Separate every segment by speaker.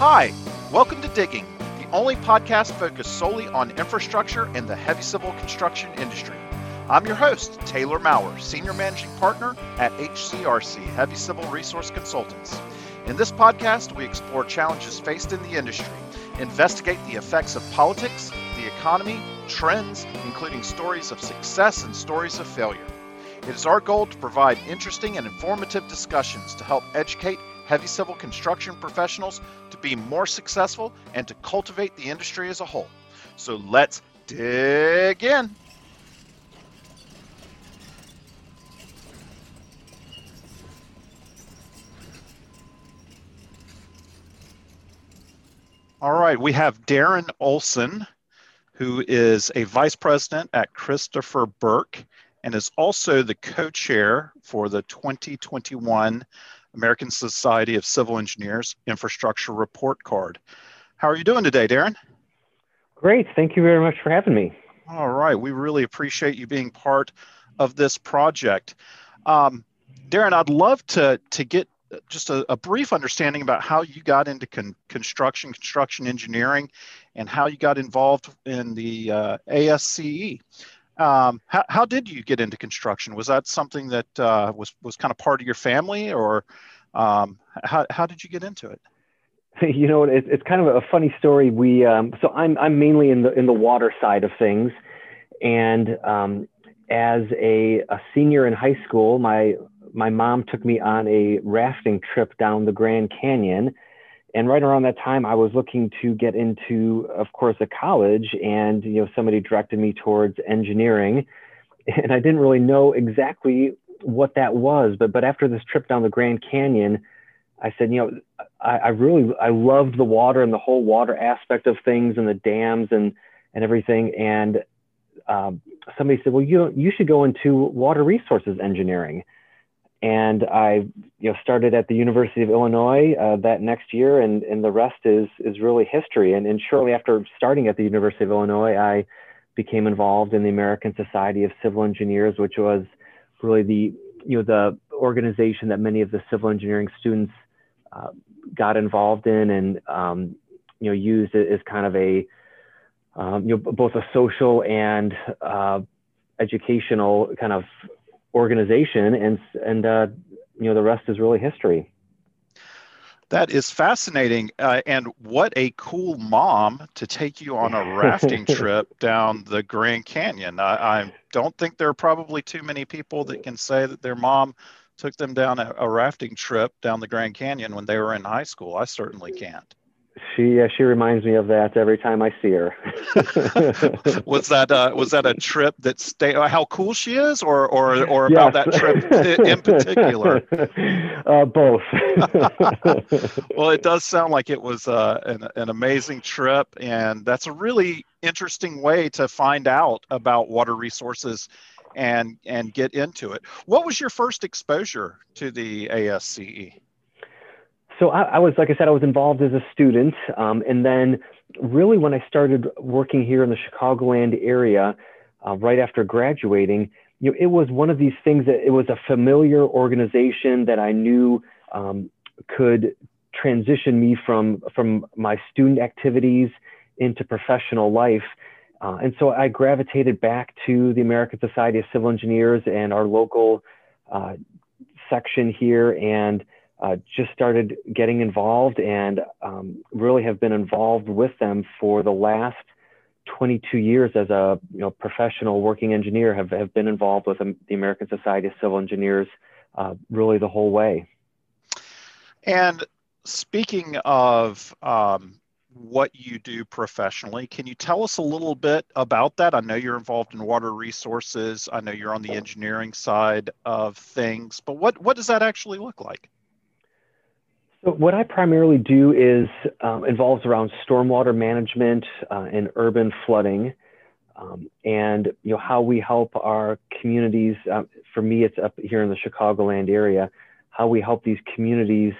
Speaker 1: Hi, welcome to Digging, the only podcast focused solely on infrastructure and the heavy civil construction industry. I'm your host, Taylor Maurer, Senior Managing Partner at HCRC, Heavy Civil Resource Consultants. In this podcast, we explore challenges faced in the industry, investigate the effects of politics, the economy, trends, including stories of success and stories of failure. It is our goal to provide interesting and informative discussions to help educate heavy civil construction professionals be more successful and to cultivate the industry as a whole. So let's dig in. All right, we have Darren Olson, who is a vice president at Christopher Burke and is also the co chair for the 2021 American Society of Civil Engineers Infrastructure Report Card. How are you doing today, Darren?
Speaker 2: Great. Thank you very much for having me.
Speaker 1: All right. We really appreciate you being part of this project. Um, Darren, I'd love to, to get just a, a, brief understanding about how you got into con- construction, construction engineering, and how you got involved in the uh, ASCE. Um, how, how did you get into construction? Was that something that uh, was was kind of part of your family, or um, how how did you get into it?
Speaker 2: You know, it, it's kind of a funny story. We um, so I'm I'm mainly in the in the water side of things, and um, as a, a senior in high school, my my mom took me on a rafting trip down the Grand Canyon and right around that time i was looking to get into of course a college and you know somebody directed me towards engineering. And i didn't really know exactly what that was but but after this trip down the grand canyon i said you know i, I really i loved the water and the whole water aspect of things and the dams and and everything. And um, somebody said well you you should go into water resources engineering and I you know started at the University of Illinois uh, that next year, and and the rest is is really history. And and shortly after starting at the University of Illinois, I became involved in the American Society of Civil Engineers, which was really the you know the organization that many of the civil engineering students uh, got involved in, and um, you know used as kind of a um, you know both a social and uh, educational kind of organization, and and uh, you know the rest is really history.
Speaker 1: That is fascinating, uh, and what a cool mom to take you on a rafting trip down the Grand Canyon. I, I, don't think there are probably too many people that can say that their mom took them down a, a rafting trip down the Grand Canyon when they were in high school. I certainly can't.
Speaker 2: She yeah, she reminds me of that every time I see her.
Speaker 1: was that uh, was that a trip that stay? Uh, how cool she is, or or or about yes. that trip in particular?
Speaker 2: Uh, both.
Speaker 1: well, it does sound like it was uh, an an amazing trip, and that's a really interesting way to find out about water resources and and get into it. What was your first exposure to the ASCE?
Speaker 2: So I, I, was, like I said, I was involved as a student. Um, and then really when I started working here in the Chicagoland area, uh, right after graduating, you know, it was one of these things that it was a familiar organization that I knew um, could transition me from, from my student activities into professional life. Uh, and so I gravitated back to the American Society of Civil Engineers and our local uh, section here. And uh, just started getting involved and um, really have been involved with them for the last 22 years as a you know, professional working engineer have, have been involved with the American Society of Civil Engineers uh, really the whole way.
Speaker 1: And speaking of um, what you do professionally, can you tell us a little bit about that? I know you're involved in water resources. I know you're on the engineering side of things, but what, what does that actually look like?
Speaker 2: So what I primarily do is um, involves around stormwater management uh, and urban flooding, um, and you know how we help our communities. Uh, for me, it's up here in the Chicagoland area. How we help these communities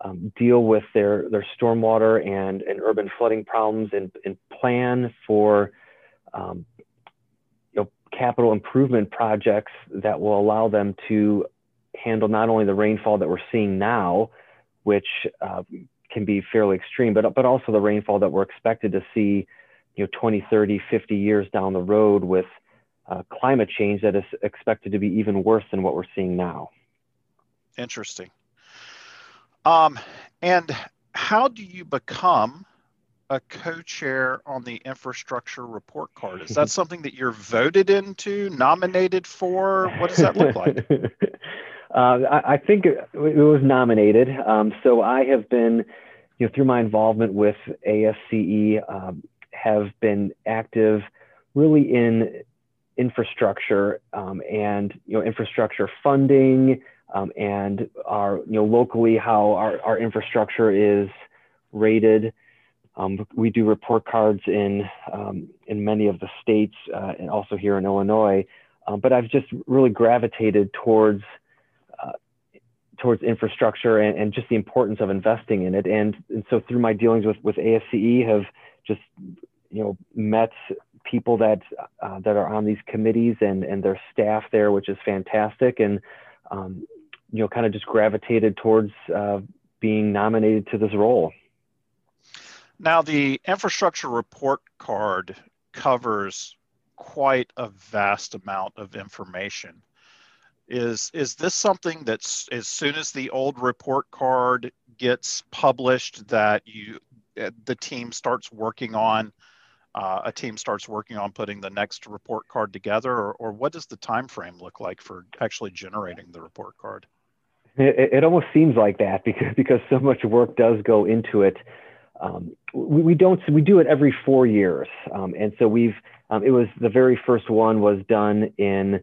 Speaker 2: um, deal with their their stormwater and and urban flooding problems, and, and plan for um, you know capital improvement projects that will allow them to handle not only the rainfall that we're seeing now which uh, can be fairly extreme, but but also the rainfall that we're expected to see, you know, 20, 30, 50 years down the road with uh, climate change that is expected to be even worse than what we're seeing now.
Speaker 1: Interesting. Um, and how do you become a co-chair on the infrastructure report card? Is that something that you're voted into, nominated for? What does that look like?
Speaker 2: uh, I, I, think it, it was nominated. Um, so I have been, you know, through my involvement with ASCE, um, have been active really in infrastructure um, and you know infrastructure funding um, and our you know locally how our, our infrastructure is rated. Um, we do report cards in um, in many of the states uh, and also here in Illinois. But I've just really gravitated towards towards infrastructure and, and, just the importance of investing in it. And, and so through my dealings with with ASCE, have just you know met people that uh, that are on these committees and and their staff there, which is fantastic. And um, you know, kind of just gravitated towards uh, being nominated to this role.
Speaker 1: Now, the infrastructure report card covers quite a vast amount of information. Is is this something that's as soon as the old report card gets published that you uh, the team starts working on uh, a team starts working on putting the next report card together or, or what does the time frame look like for actually generating the report card?
Speaker 2: It, it almost seems like that because because so much work does go into it. Um, we, we, don't we do it every four years. Um, and so we've um, it was the very first one was done in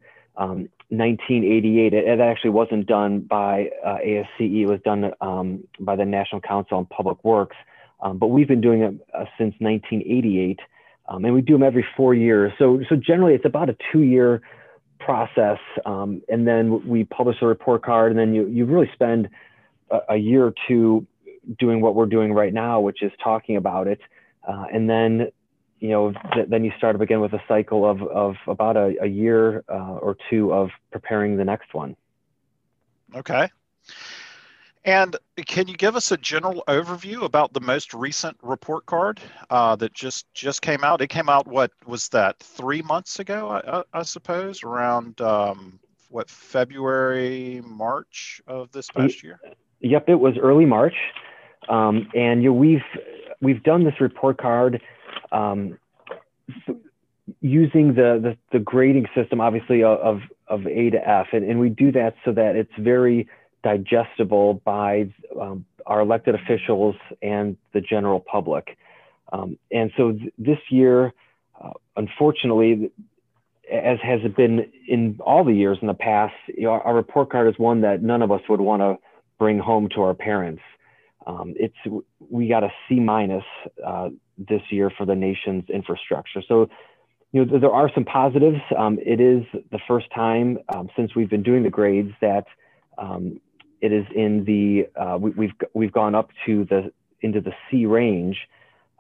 Speaker 2: 1988 um, it, it, actually wasn't done by uh, ASCE it was done um, by the National Council on Public Works. Um, but we've been doing it uh, since 1988 um, and we do them every four years. So, so generally, it's about a two-year process, um, and then we publish a report card, and then you you really spend a, a year or two doing what we're doing right now, which is talking about it, uh, and then you know th- then you start up again with a cycle of of about a, a year uh, or two of preparing the next one.
Speaker 1: Okay. And can you give us a general overview about the most recent report card uh, that just just came out? It came out what was that three months ago, I, I suppose, around um, what February, March of this past year.
Speaker 2: Yep, it was early March, um, and you know, we've we've done this report card um, using the, the, the grading system, obviously of of A to F, and, and we do that so that it's very digestible by um, our elected officials and the general public. Um, and so th- this year, uh, unfortunately, as has been in all the years in the past, you know, our report card is one that none of us would want to bring home to our parents. Um, it's we got a C minus uh, this year for the nation's infrastructure. So, you know, there are some positives. Um, it is the first time um, since we've been doing the grades that um, it is in the uh, we, have we've, we've gone up to the into the C range,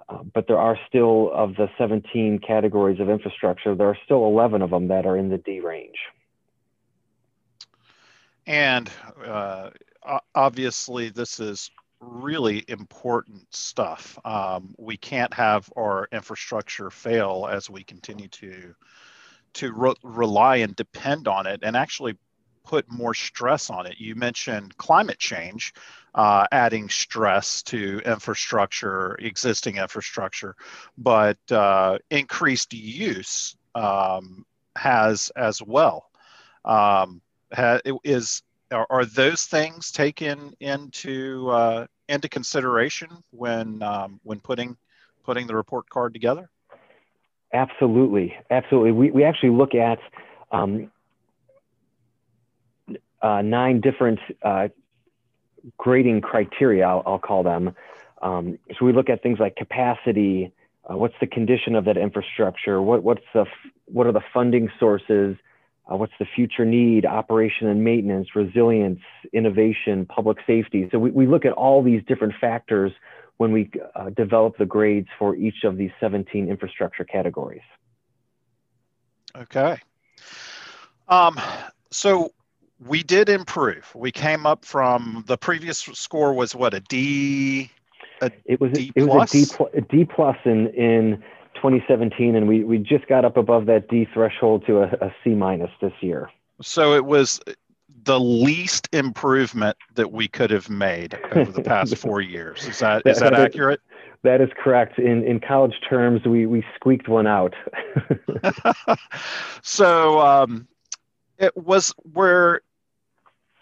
Speaker 2: uh, but there are still of the 17 categories of infrastructure, there are still 11 of them that are in the D range.
Speaker 1: And uh, obviously, this is really important stuff. Um, we can't have our infrastructure fail as we continue to to re- rely and depend on it, and actually put more stress on it. You mentioned climate change, uh, adding stress to infrastructure, existing infrastructure, but uh, increased use um, has as well. Um, ha, is are, are, those things taken into uh, into consideration when um, when putting putting the report card together?
Speaker 2: Absolutely, absolutely. We we actually look at um, uh, nine different uh, grading criteria, I'll, I'll call them. Um, so we look at things like capacity, uh, what's the condition of that infrastructure, what, what's the, what are the funding sources, uh, what's the future need, operation and maintenance, resilience, innovation, public safety. So we, we look at all these different factors when we uh, develop the grades for each of these 17 infrastructure categories.
Speaker 1: Okay. Um, so we did improve. We came up from the previous score was what a D. A
Speaker 2: it was
Speaker 1: D
Speaker 2: it was a D,
Speaker 1: plus?
Speaker 2: pl- a D plus in in 2017, and we we just got up above that D threshold to a, a C minus this year.
Speaker 1: So it was the least improvement that we could have made over the past four years. Is that is that
Speaker 2: That- that is-
Speaker 1: accurate?
Speaker 2: That is correct. In in college terms, we we squeaked one out.
Speaker 1: so um, it was where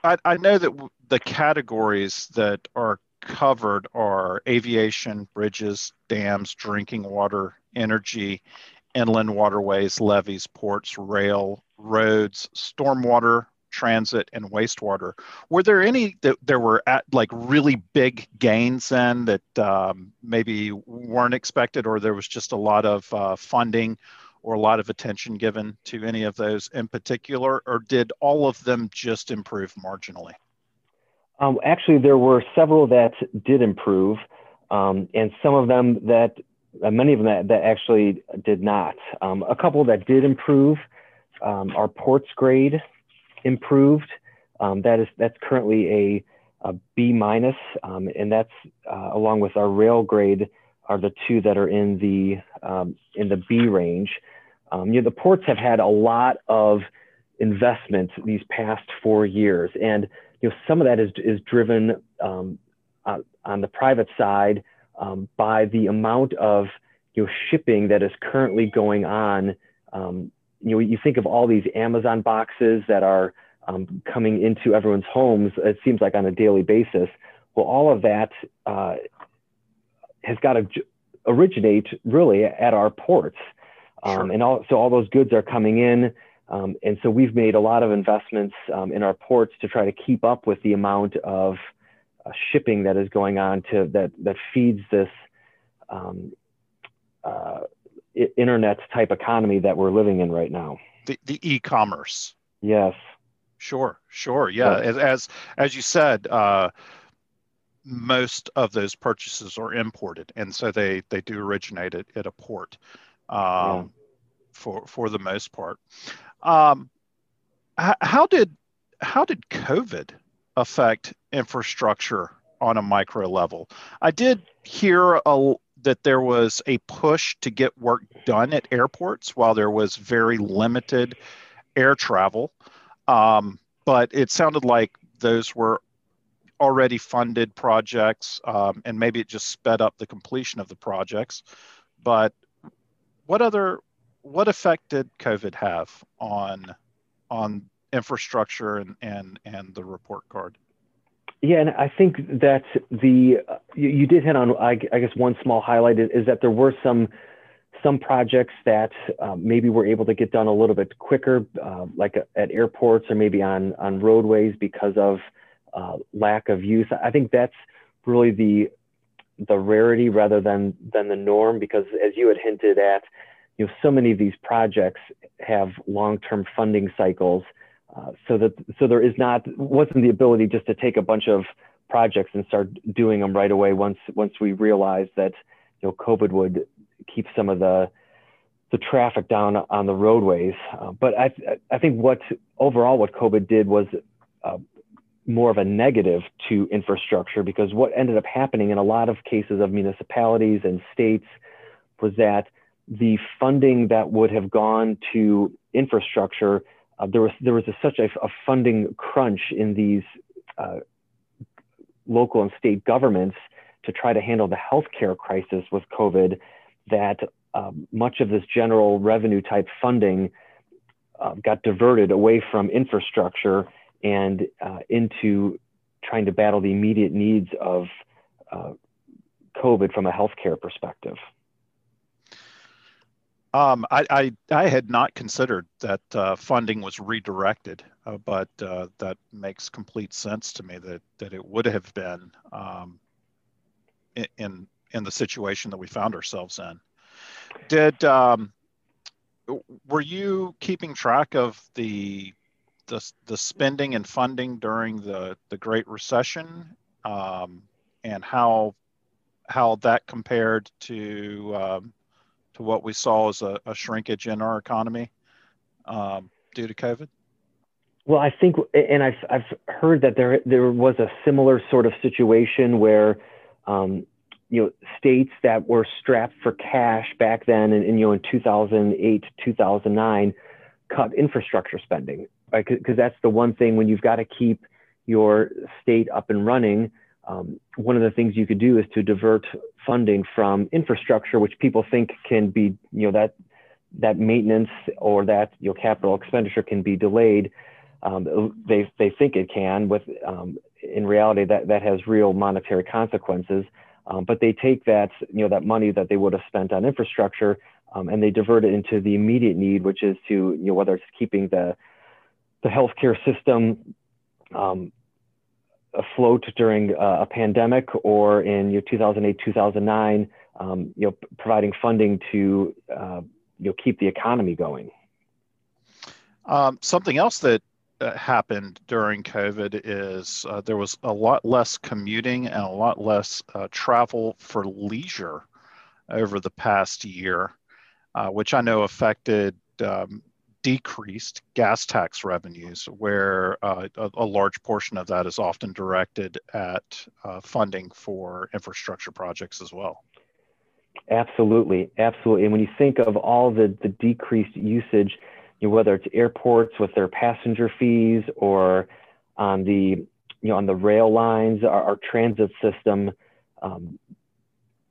Speaker 1: I, I know that the categories that are covered are aviation, bridges, dams, drinking water, energy, inland waterways, levees, ports, rail, roads, stormwater, transit, and wastewater. Were there any that there were at like really big gains in that um, maybe weren't expected, or there was just a lot of uh, funding or a lot of attention given to any of those in particular, or did all of them just improve marginally?
Speaker 2: Um, actually, there were several that did improve, um, and some of them that, many of them that, that actually did not. Um, a couple that did improve, um, our ports grade improved. Um, that is that's currently a, a B minus, um, and that's uh, along with our rail grade are the two that are in the um, in the B range. Um, you know, the ports have had a lot of investment these past four years, and you know, some of that is, is driven on, on the private side um, by the amount of you know, shipping that is currently going on. Um, you know, you think of all these Amazon boxes that are um, coming into everyone's homes. It seems like on a daily basis. Well, all of that uh, has got to j- originate really at our ports, um,
Speaker 1: Sure.
Speaker 2: and all, so all those goods are coming in. Um, and so we've made a lot of investments um, in our ports to try to keep up with the amount of uh, shipping that is going on to that that feeds this um, uh, internet type economy that we're living in right now.
Speaker 1: The, the e-commerce.
Speaker 2: Yes.
Speaker 1: Sure, sure. Yeah.
Speaker 2: Right.
Speaker 1: As, as, as you said, uh, most of those purchases are imported. And so they, they do originate at, at a port um,
Speaker 2: Yeah.
Speaker 1: for, for the most part. Um, h- how did, how did COVID affect infrastructure on a micro level? I did hear a, that there was a push to get work done at airports while there was very limited air travel. Um, but it sounded like those were already funded projects, um, and maybe it just sped up the completion of the projects. But what other what effect did COVID have on on infrastructure and and and the report card?
Speaker 2: Yeah, and I think that the you, you did hit on I, I guess one small highlight is, is that there were some some projects that um, maybe were able to get done a little bit quicker, uh, like at airports or maybe on on roadways because of uh, lack of use. I think that's really the the rarity rather than than the norm because as you had hinted at, you know, so many of these projects have long-term funding cycles. Uh, so that so there is not wasn't the ability just to take a bunch of projects and start doing them right away once once we realized that you know COVID would keep some of the the traffic down on the roadways. Uh, but I I think what overall what COVID did was uh, more of a negative to infrastructure because what ended up happening in a lot of cases of municipalities and states was that the funding that would have gone to infrastructure uh, there was there was a, such a, a, funding crunch in these uh, local and state governments to try to handle the healthcare crisis with COVID that um, much of this general revenue type funding uh, got diverted away from infrastructure and uh, into trying to battle the immediate needs of uh, COVID from a healthcare perspective.
Speaker 1: Um, I, I, I had not considered that uh, funding was redirected, uh, but uh, that makes complete sense to me that that it would have been um, in in the situation that we found ourselves in. Did um, were you keeping track of the the, the spending and funding during the, the Great Recession um, and how how that compared to um, to what we saw as a, a shrinkage in our economy um, due to COVID?
Speaker 2: Well, I think, and I've I've heard that there there was a similar sort of situation where um, you know, states that were strapped for cash back then, and, and you know, in 2008, 2009, cut infrastructure spending, right? Because that's the one thing when you've got to keep your state up and running. Um, one of the things you could do is to divert funding from infrastructure, which people think can be, you know, that that maintenance or that you know capital expenditure can be delayed. Um, they they think it can. With um, in reality, that that has real monetary consequences. Um, but they take that you know that money that they would have spent on infrastructure um, and they divert it into the immediate need, which is to you know whether it's keeping the the healthcare system um, afloat during uh, a pandemic or in you know, 2008 2009 um, you know providing funding to uh, you know keep the economy going.
Speaker 1: Um, something else that uh, happened during COVID is uh, there was a lot less commuting and a lot less uh, travel for leisure over the past year, which I know affected um, decreased gas tax revenues, where uh, a, a, large portion of that is often directed at uh, funding for infrastructure projects as well.
Speaker 2: Absolutely, absolutely. And when you think of all the, the decreased usage, you know, whether it's airports with their passenger fees or on the you know on the rail lines, our, our transit system um,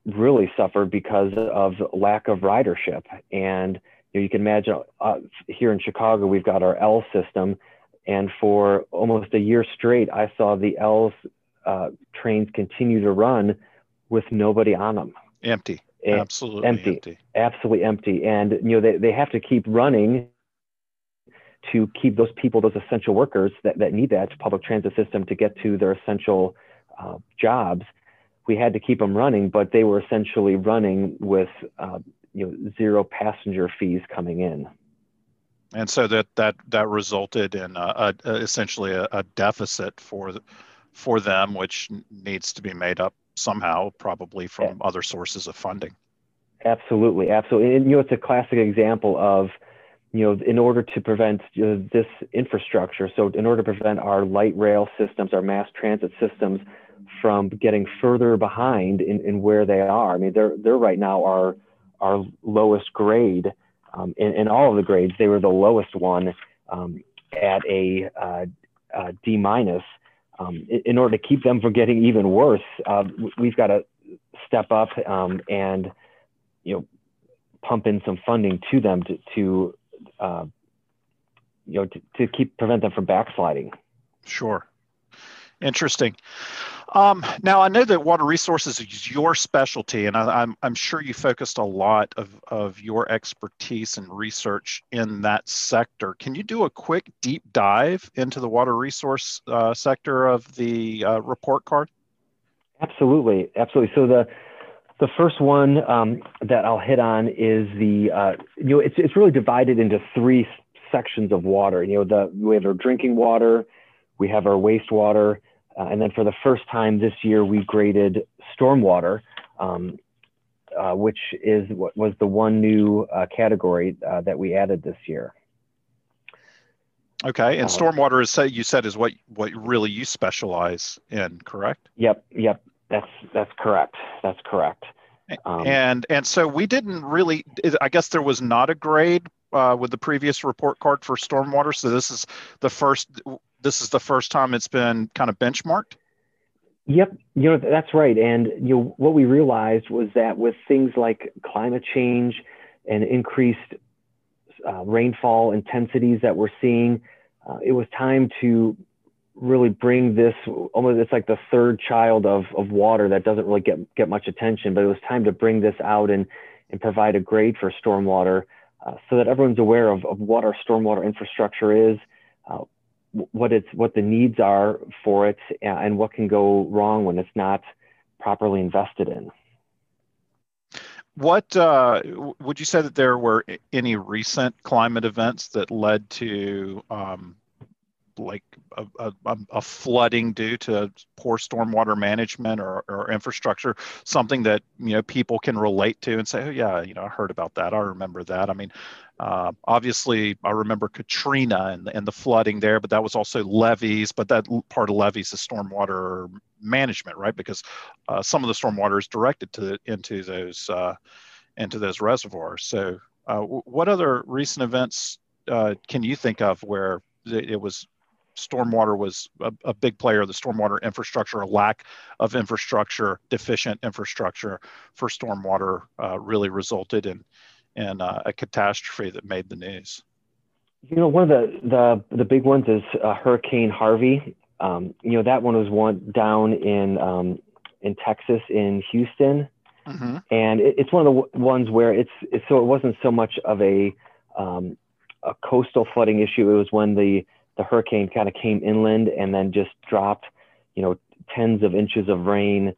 Speaker 2: really suffered because of lack of ridership. And you, know, you can imagine uh, here in Chicago, we've got our L system, and for almost a year straight, I saw the L uh, trains continue to run with nobody on them.
Speaker 1: Empty absolutely
Speaker 2: empty,
Speaker 1: empty,
Speaker 2: absolutely empty. And you know they, they have to keep running to keep those people, those essential workers that, that need that public transit system to get to their essential uh, jobs. We had to keep them running, but they were essentially running with uh, you know zero passenger fees coming in.
Speaker 1: And so that that that resulted in a, a, essentially a, a deficit for for them, which needs to be made up somehow, probably from yeah. other sources of funding.
Speaker 2: Absolutely, absolutely. And you know, it's a classic example of, you know, in order to prevent you know, this infrastructure, so in order to prevent our light rail systems, our mass transit systems from getting further behind in, in where they are. I mean, they're they're right now our our lowest grade um, in, in all of the grades. They were the lowest one um, at a uh, uh, D minus um, in, in, order to keep them from getting even worse, uh, we've got to step up um, and you know pump in some funding to them to, to uh, you know to, to keep prevent them from backsliding.
Speaker 1: Sure, interesting. Um, now, I know that water resources is your specialty, and I, am sure you focused a lot of, of your expertise and research in that sector. Can you do a quick deep dive into the water resource uh, sector of the uh, report card?
Speaker 2: Absolutely, absolutely. So the the first one um, that I'll hit on is the uh, you know it's it's really divided into three sections of water. You know the we have our drinking water, we have our wastewater, uh, and then for the first time this year, we graded stormwater, um, uh, which is what was the one new uh, category uh, that we added this year.
Speaker 1: Okay, and uh, stormwater is you said is what what really you specialize in, correct?
Speaker 2: Yep, yep, that's that's correct. That's correct.
Speaker 1: Um, and and so we didn't really. I guess there was not a grade uh, with the previous report card for stormwater. So this is the first this is the first time it's been kind of benchmarked?
Speaker 2: Yep, you know that's right. And you know what we realized was that with things like climate change and increased uh, rainfall intensities that we're seeing, uh, it was time to really bring this almost it's like the third child of, of water that doesn't really get get much attention, but it was time to bring this out and and provide a grade for stormwater uh, so that everyone's aware of, of what our stormwater infrastructure is, uh, what it's what the needs are for it and what can go wrong when it's not properly invested in.
Speaker 1: What uh, would you say that there were any recent climate events that led to um, like a, a, a, flooding due to poor stormwater management or, or infrastructure, something that you know people can relate to and say, oh yeah, you know I heard about that, I remember that. I mean, uh, obviously I remember Katrina and, and the flooding there, but that was also levees. But that part of levees is stormwater management, right? Because uh, some of the stormwater is directed to into those uh, into those reservoirs. So, uh, what other recent events uh, can you think of where it was stormwater was a, a, big player the stormwater infrastructure a lack of infrastructure deficient infrastructure for stormwater uh, really resulted in in uh, a catastrophe that made the news
Speaker 2: you know one of the the, the big ones is uh, hurricane harvey um, you know that one was one down in um, in texas in houston mm-hmm. and it, it's one of the ones where it's, it's, so it wasn't so much of a um, a coastal flooding issue. It was when the the hurricane kind of came inland and then just dropped, you know, tens of inches of rain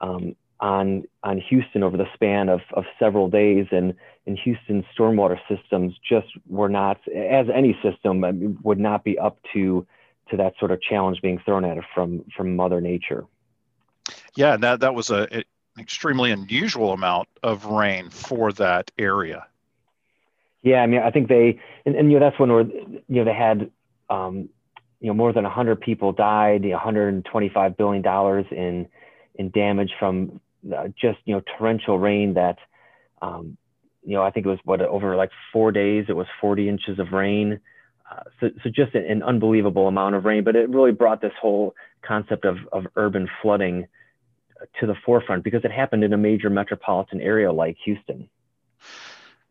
Speaker 2: um, on on Houston over the span of, of several days. And in Houston, stormwater systems just were not, as any system, would not be up to to that sort of challenge being thrown at it from from Mother Nature.
Speaker 1: Yeah, that that was a, an extremely unusual amount of rain for that area.
Speaker 2: Yeah, I mean, I think they, and, and you know, that's when we're, you know, they had, um, you know, more than 100 people died, 125 billion dollars in in damage from uh, just you know torrential rain that, um, you know, I think it was what over like four days it was 40 inches of rain. Uh, so, so just an, an, unbelievable amount of rain, but it really brought this whole concept of, of urban flooding to the forefront because it happened in a major metropolitan area like Houston.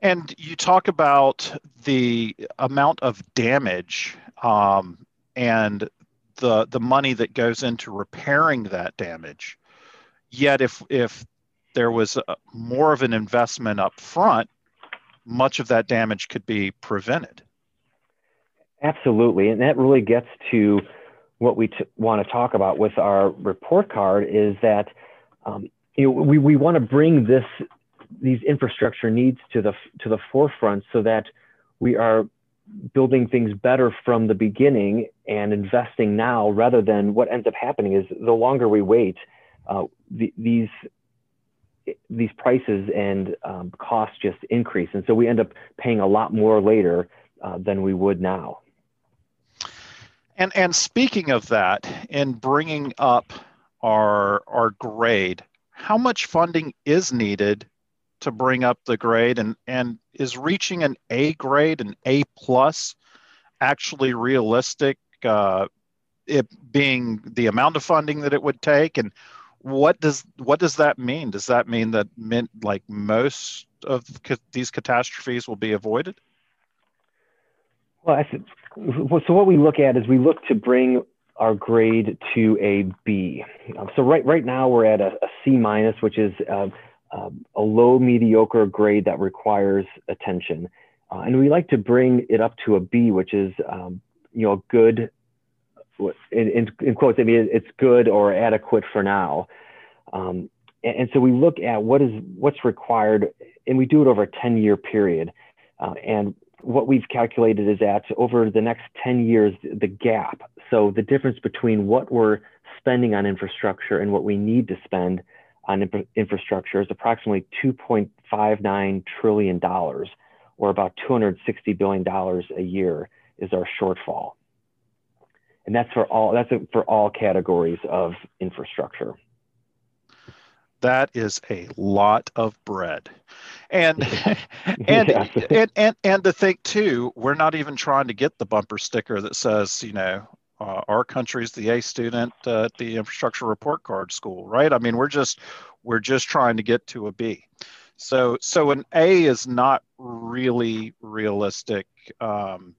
Speaker 1: And you talk about the amount of damage um, and the the money that goes into repairing that damage. Yet, if if there was a, more of an investment up front, much of that damage could be prevented.
Speaker 2: Absolutely, and that really gets to what we t- want to talk about with our report card is that um, you know, we, we want to bring this these infrastructure needs to the to the forefront so that we are building things better from the beginning and investing now rather than what ends up happening is the longer we wait uh, the, these these prices and um, costs just increase. And so we end up paying a lot more later uh, than we would now.
Speaker 1: And and speaking of that in bringing up our our grade how much funding is needed to bring up the grade and and is reaching an A grade an A plus actually realistic uh, it being the amount of funding that it would take? And what does what does that mean? Does that mean that meant like most of these catastrophes will be avoided?
Speaker 2: Well said, so what we look at is we look to bring our grade to a B. So right right now we're at a, a C minus, which is uh, um, a low mediocre grade that requires attention. Uh, and we like to bring it up to a B, which is, um, you know, good, in, in, in, quotes, I mean, it's good or adequate for now. Um, and, and, so we look at what is what's required, and we do it over a 10 year period. Uh, and what we've calculated is that over the next 10 years, the gap, so the difference between what we're spending on infrastructure and what we need to spend on infrastructure is approximately $2.59 trillion, or about $260 billion a year is our shortfall. And that's for all, that's for all categories of infrastructure.
Speaker 1: That is a lot of bread. And, and, yes. and, and, and to think too, we're not even trying to get the bumper sticker that says, you know, uh, our country's the A student uh, at the infrastructure report card school, right? I mean, we're just we're just trying to get to a B. So so an A is not really realistic um,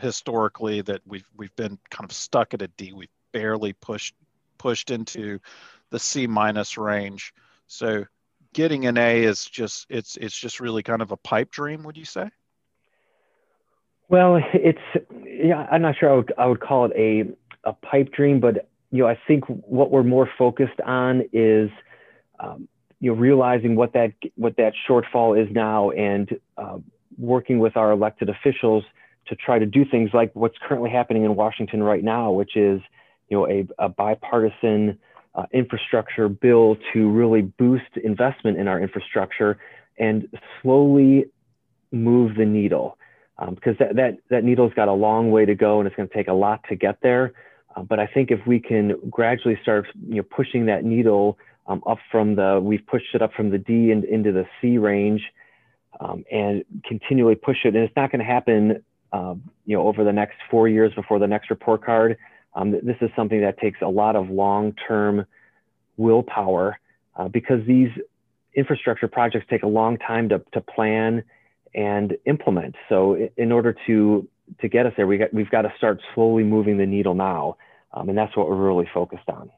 Speaker 1: historically. That we've we've been kind of stuck at a D. We've barely pushed pushed into the C minus range. So getting an A is just it's it's just really kind of a pipe dream. Would you say?
Speaker 2: Well, it's yeah. I'm not sure I would I would call it a a pipe dream, but you know I think what we're more focused on is um, you know realizing what that what that shortfall is now and uh, working with our elected officials to try to do things like what's currently happening in Washington right now, which is you know a, a bipartisan uh, infrastructure bill to really boost investment in our infrastructure and slowly move the needle um, because that, that, that needle's got a long way to go and it's going to take a lot to get there. Uh, but I think if we can gradually start you know, pushing that needle um, up from the, we've pushed it up from the D and into the C range um, and continually push it. And it's not going to happen uh, you know, over the next four years before the next report card. Um, this is something that takes a lot of long-term willpower uh, because these infrastructure projects take a long time to, to plan and implement. So in order to to get us there, we got, we've got to start slowly moving the needle now, um, and that's what we're really focused on.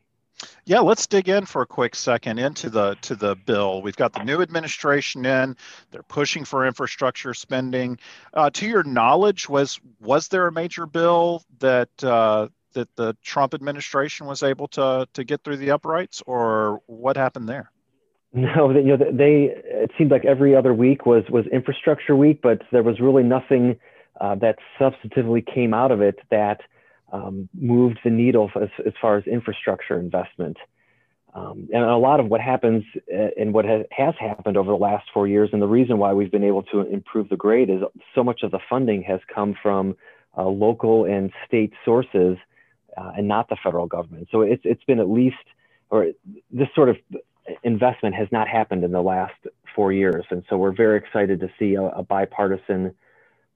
Speaker 1: Yeah, let's dig in for a quick second into the to the bill. We've got the new administration in; they're pushing for infrastructure spending. Uh, to your knowledge, was was there a major bill that uh, that the Trump administration was able to to get through the uprights, or what happened there?
Speaker 2: No, you know, they. It seemed like every other week was was infrastructure week, but there was really nothing uh, that substantively came out of it that um, moved the needle as, as, far as infrastructure investment. Um, and a lot of what happens uh, and what has, has happened over the last four years, and the reason why we've been able to improve the grade is so much of the funding has come from uh, local and state sources uh, and not the federal government. So it's it's been at least, or this sort of investment has not happened in the last four years, and so we're very excited to see a, a bipartisan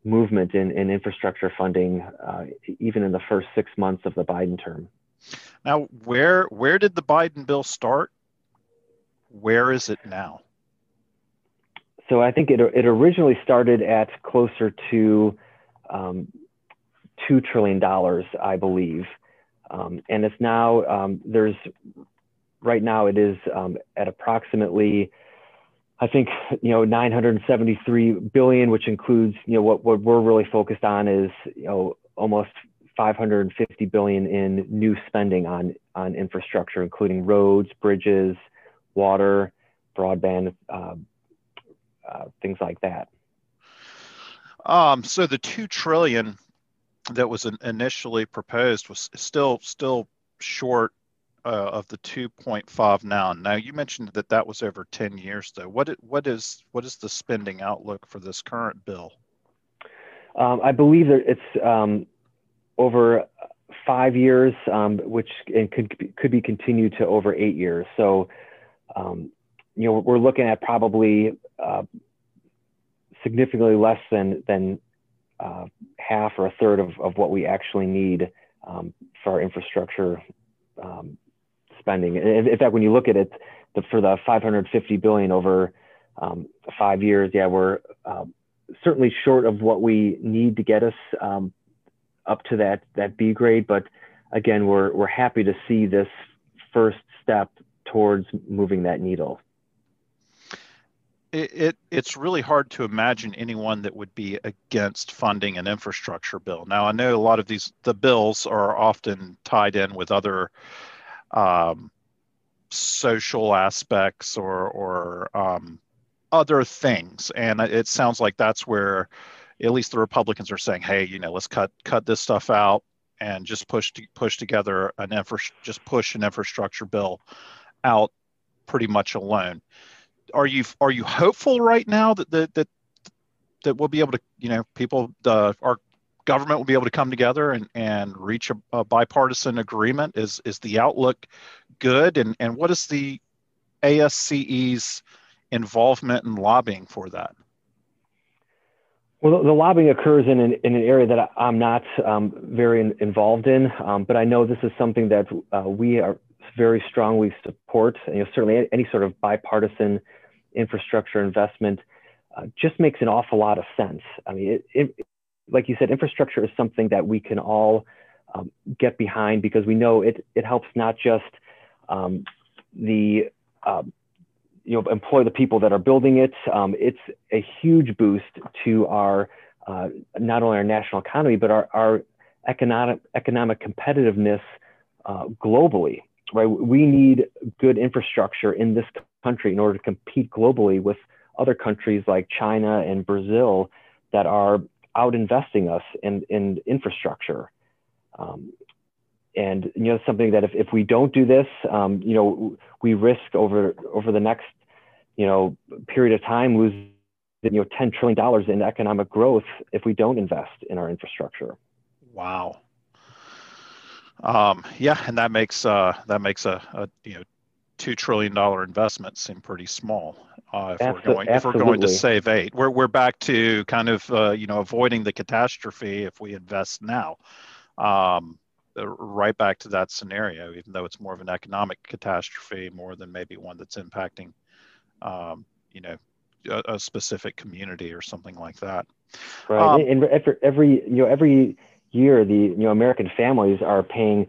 Speaker 2: movement in, in infrastructure funding, uh, even in the first six months of the Biden term.
Speaker 1: Now, where where did the Biden bill start? Where is it now?
Speaker 2: So I think it it originally started at closer to um, two trillion dollars, I believe. Um, and it's now, um, there's, right now it is um, at approximately, I think, you know, 973 billion, which includes, you know, what, what we're really focused on is, you know, almost 550 billion in new spending on, on infrastructure, including roads, bridges, water, broadband, uh, uh, things like that.
Speaker 1: Um, so the two trillion that was initially proposed was still still short uh, of the 2.5 now. Now you mentioned that that was over 10 years though. What what is what is the spending outlook for this current bill?
Speaker 2: Um, I believe that it's um, over five years, um, which and could could be continued to over eight years. So, um, you know, we're looking at probably uh, significantly less than than uh, half or a third of, of what we actually need um, for our infrastructure um, spending. In, in, fact, when you look at it, the, for the 550 billion over um, five years, yeah, we're um, certainly short of what we need to get us um, up to that that B grade. But again, we're we're happy to see this first step towards moving that needle
Speaker 1: it, it, it's really hard to imagine anyone that would be against funding an infrastructure bill. Now, I know a lot of these the bills are often tied in with other um, social aspects or or um, other things, and it sounds like that's where at least the Republicans are saying, "Hey, you know, let's cut cut this stuff out and just push to, push together an infra- just push an infrastructure bill out pretty much alone." are you are you hopeful right now that that that, that we'll be able to you know people the our government will be able to come together and, and reach a, a bipartisan agreement is is the outlook good and and what is the ASCE's involvement in lobbying for that
Speaker 2: well, the lobbying occurs in an, in an area that I'm not um, very in, involved in, um, but I know this is something that uh, we are very strongly support. You know, certainly any sort of bipartisan infrastructure investment uh, just makes an awful lot of sense. I mean, it, it, like you said, infrastructure is something that we can all um, get behind because we know it, it helps not just um, the uh, you know employ the people that are building it. Um, it's a huge boost to our uh, not only our national economy but our, our economic economic competitiveness uh, globally right? We need good infrastructure in this country in order to compete globally with other countries like China and Brazil that are out investing us in, in infrastructure. Um, and you know something that if, if we don't do this, um, you know we risk over over the next you know period of time losing you know 10 trillion dollars in economic growth if we don't invest in our infrastructure.
Speaker 1: Wow. Um, yeah, and that makes uh, that makes a, a you know two trillion dollar investment seem pretty small. Uh, if we're going if we're going to save eight, we're we're back to kind of uh, you know avoiding the catastrophe if we invest now. Um, right back to that scenario, even though it's more of an economic catastrophe more than maybe one that's impacting, um, you know, a, a, specific community or something like that.
Speaker 2: Right, um, and every, every you know every year the you know American families are paying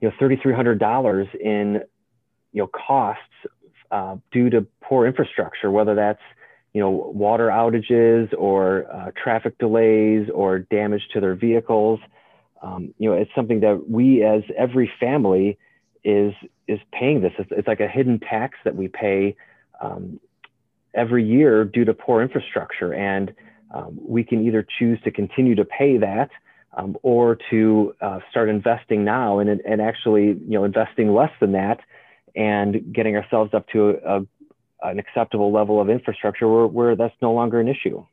Speaker 2: you know thirty three hundred dollars in you know costs uh, due to poor infrastructure, whether that's you know water outages or uh, traffic delays or damage to their vehicles. Um, you know, it's something that we as every family is is paying this. It's, it's like a hidden tax that we pay um, every year due to poor infrastructure, and um, we can either choose to continue to pay that um, or to uh, start investing now and, and actually you know investing less than that and getting ourselves up to a, an acceptable level of infrastructure where, where that's no longer an issue.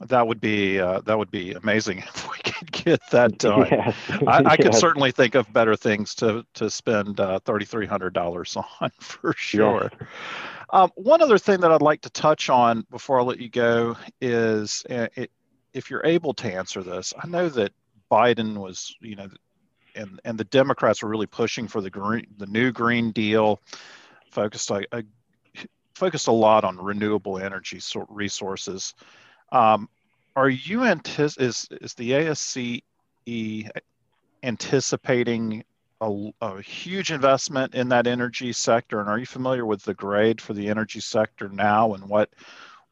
Speaker 1: That would be uh, that would be amazing if we could get that done. Yes. I, I yes. could certainly think of better things to to spend uh, thirty three hundred dollars on for sure. Yes. Um, one other thing that I'd like to touch on before I let you go is uh, it, if you're able to answer this, I know that Biden was, you know, and and the Democrats were really pushing for the green, the new Green Deal, focused a, a focused a lot on renewable energy resources. Um, are you antici- is is the ASCE anticipating a, a, huge investment in that energy sector? And are you familiar with the grade for the energy sector now and what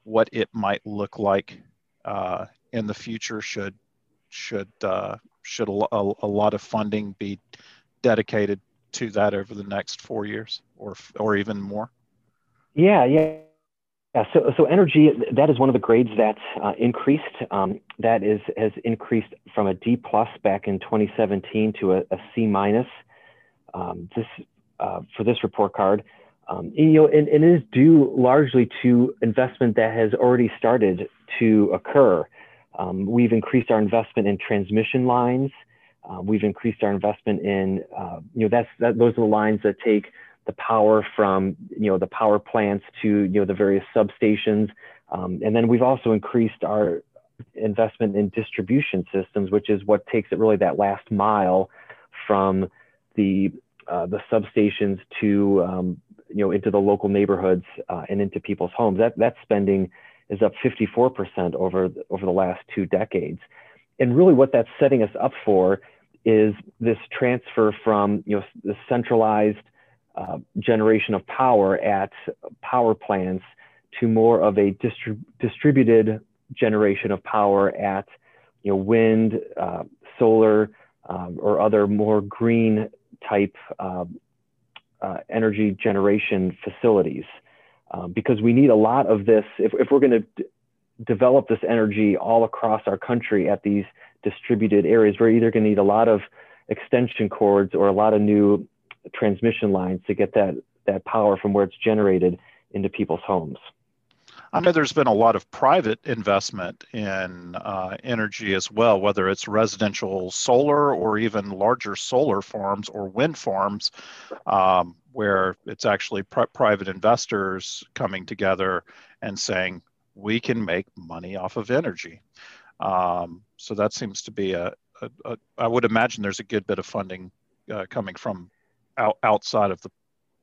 Speaker 1: what it might look like uh, in the future? Should should uh, should a, a, a lot of funding be dedicated to that over the next four years or or even more?
Speaker 2: Yeah, yeah. Yeah, so, so energy, that is one of the grades that uh, increased. Um, that is has increased from a D plus back in 2017 to a, a C minus. Um, this uh, for this report card, um, and, you know, and, and, it is due largely to investment that has already started to occur. Um, we've increased our investment in transmission lines. Uh, we've increased our investment in, uh, you know, that's that, those are the lines that take the power from, you know, the power plants to, you know, the various substations. Um, and then we've also increased our investment in distribution systems, which is what takes it really that last mile from the uh, the substations to um, you know into the local neighborhoods uh, and into people's homes. That that spending is up 54% over, over the last two decades. And really what that's setting us up for is this transfer from you know, the centralized uh, generation of power at power plants to more of a distri- distributed generation of power at you know, wind, uh, solar, um, or other more green type uh, uh energy generation facilities um, because we need a lot of this. If, if we're going to d- develop this energy all across our country at these distributed areas, we're either going to need a lot of extension cords or a lot of new transmission lines to get that, that power from where it's generated into people's homes.
Speaker 1: I know there's been a lot of private investment in uh, energy as well, whether it's residential solar or even larger solar farms or wind farms, um, where it's actually pr- private investors coming together and saying, we can make money off of energy. Um, so that seems to be a, a, a, I would imagine there's a good bit of funding uh, coming from out, outside of the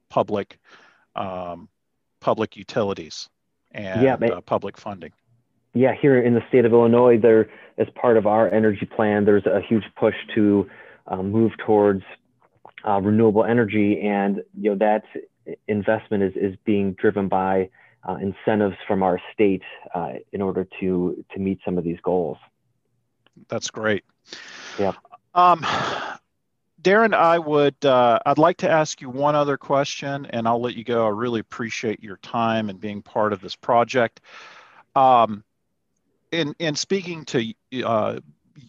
Speaker 1: public um, public utilities and yeah, uh, public funding.
Speaker 2: Yeah, here in the state of Illinois, there as part of our energy plan, there's a huge push to um, move towards uh, renewable energy, and you know that investment is is being driven by uh, incentives from our state uh, in order to to meet some of these goals.
Speaker 1: That's great.
Speaker 2: Yeah.
Speaker 1: Um, Darren, I would uh, I'd like to ask you one other question, and I'll let you go. I really appreciate your time and being part of this project. Um, in in speaking to uh,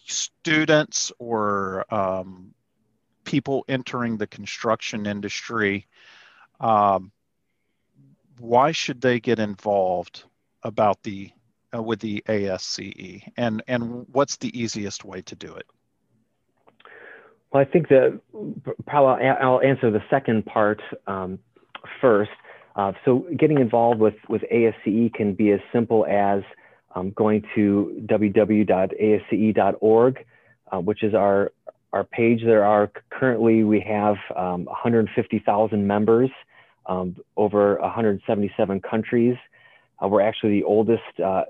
Speaker 1: students or um, people entering the construction industry, um, why should they get involved about the uh, with the ASCE, and and what's the easiest way to do it?
Speaker 2: Well, I think that probably I'll answer the second part um, first. Uh, so getting involved with, with ASCE can be as simple as um, going to www.asce.org, uh, which is our, our page. There are currently, we have um, 150,000 members um, over 177 countries. Uh, we're actually the oldest uh,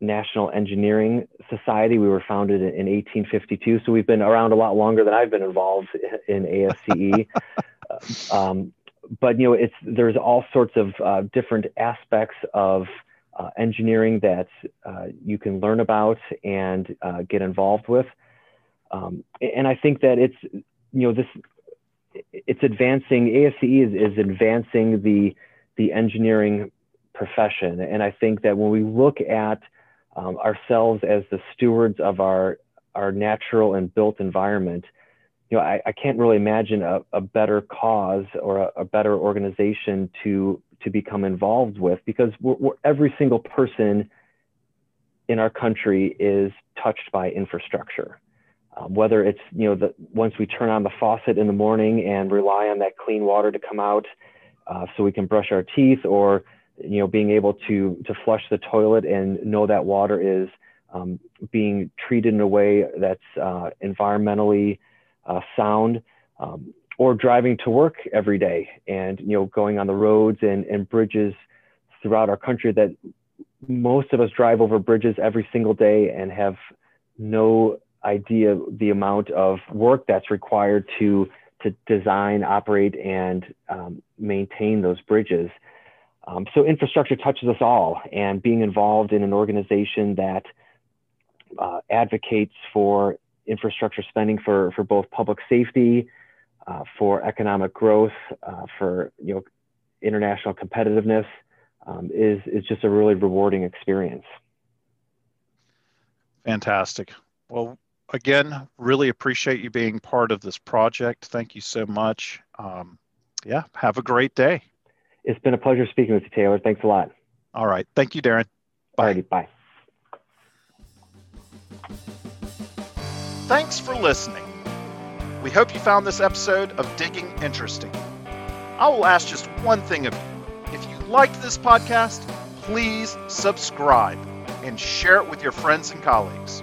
Speaker 2: national engineering society. We were founded in 1852, so we've been around a lot longer than I've been involved in ASCE. um, but you know, it's there's all sorts of uh, different aspects of uh, engineering that uh, you can learn about and uh, get involved with. Um, and I think that it's you know this it's advancing ASCE is, is advancing the the engineering profession, and I think that when we look at um, ourselves as the stewards of our our natural and built environment, you know, I, I can't really imagine a, a better cause or a, a, better organization to to become involved with because we're, we're, every single person in our country is touched by infrastructure. Um, whether it's you know the once we turn on the faucet in the morning and rely on that clean water to come out uh, so we can brush our teeth, or you know being able to to flush the toilet and know that water is um, being treated in a way that's uh, environmentally uh, sound, um, or driving to work every day and you know going on the roads and, and bridges throughout our country that most of us drive over bridges every single day and have no idea the amount of work that's required to to design, operate, and um, maintain those bridges. Um, so infrastructure touches us all, and being involved in an organization that uh, advocates for infrastructure spending for, for both public safety, uh, for economic growth, uh, for you know international competitiveness um, is is just a really rewarding experience.
Speaker 1: Fantastic. Well, again, really appreciate you being part of this project. Thank you so much. Um, yeah, have a great day.
Speaker 2: It's been a pleasure speaking with you, Taylor. Thanks a lot.
Speaker 1: All right. Thank you, Darren.
Speaker 2: Bye. Alrighty, bye.
Speaker 1: Thanks for listening. We hope you found this episode of Digging interesting. I will ask just one thing of you. If you liked this podcast, please subscribe and share it with your friends and colleagues.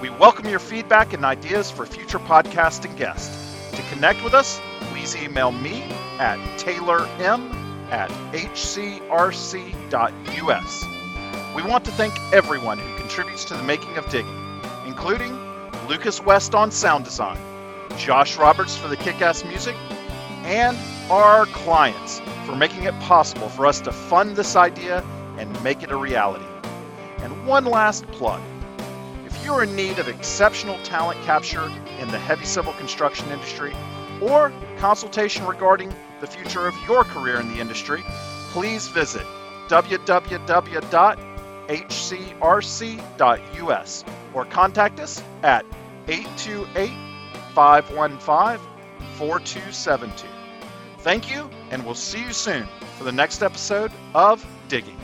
Speaker 1: We welcome your feedback and ideas for future podcasts and guests. To connect with us, please email me at taylorm at hcrc.us. We want to thank everyone who contributes to the making of Digging, including Lucas West on sound design, Josh Roberts for the kick ass music, and our clients for making it possible for us to fund this idea and make it a reality. And one last plug if you're in need of exceptional talent capture in the heavy civil construction industry or consultation regarding the future of your career in the industry, please visit www.hcrc.us or contact us at 828 515 4272. Thank you, and we'll see you soon for the next episode of Digging.